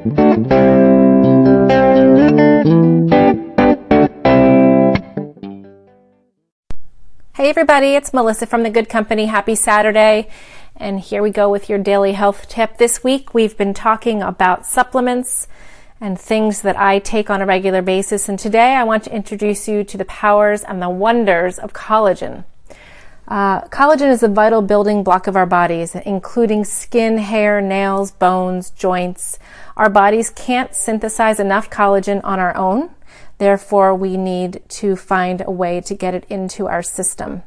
Hey everybody, it's Melissa from The Good Company. Happy Saturday. And here we go with your daily health tip. This week we've been talking about supplements and things that I take on a regular basis. And today I want to introduce you to the powers and the wonders of collagen. Uh, collagen is a vital building block of our bodies, including skin, hair, nails, bones, joints. Our bodies can't synthesize enough collagen on our own. Therefore, we need to find a way to get it into our system.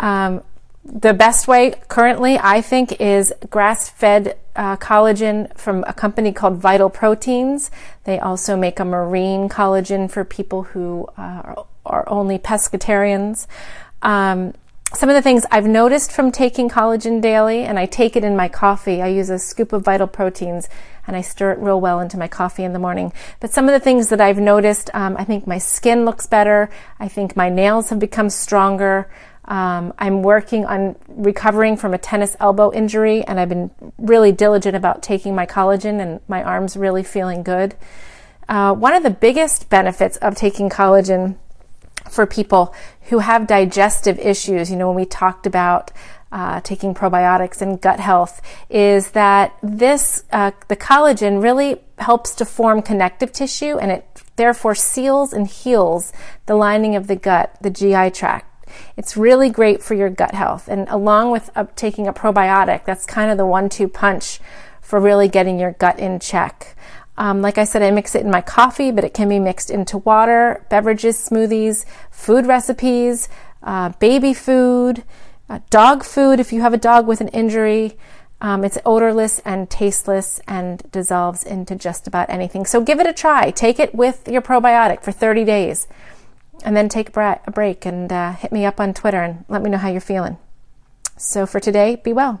Um, the best way currently, I think, is grass fed uh, collagen from a company called Vital Proteins. They also make a marine collagen for people who uh, are only pescatarians. Um, some of the things I've noticed from taking collagen daily, and I take it in my coffee. I use a scoop of vital proteins and I stir it real well into my coffee in the morning. But some of the things that I've noticed, um, I think my skin looks better. I think my nails have become stronger. Um, I'm working on recovering from a tennis elbow injury, and I've been really diligent about taking my collagen, and my arms really feeling good. Uh, one of the biggest benefits of taking collagen for people who have digestive issues, you know, when we talked about uh, taking probiotics and gut health, is that this, uh, the collagen really helps to form connective tissue and it therefore seals and heals the lining of the gut, the GI tract. It's really great for your gut health. And along with taking a probiotic, that's kind of the one two punch for really getting your gut in check. Um, like I said, I mix it in my coffee, but it can be mixed into water, beverages, smoothies, food recipes, uh, baby food, uh, dog food if you have a dog with an injury. Um, it's odorless and tasteless and dissolves into just about anything. So give it a try. Take it with your probiotic for 30 days and then take a break and uh, hit me up on Twitter and let me know how you're feeling. So for today, be well.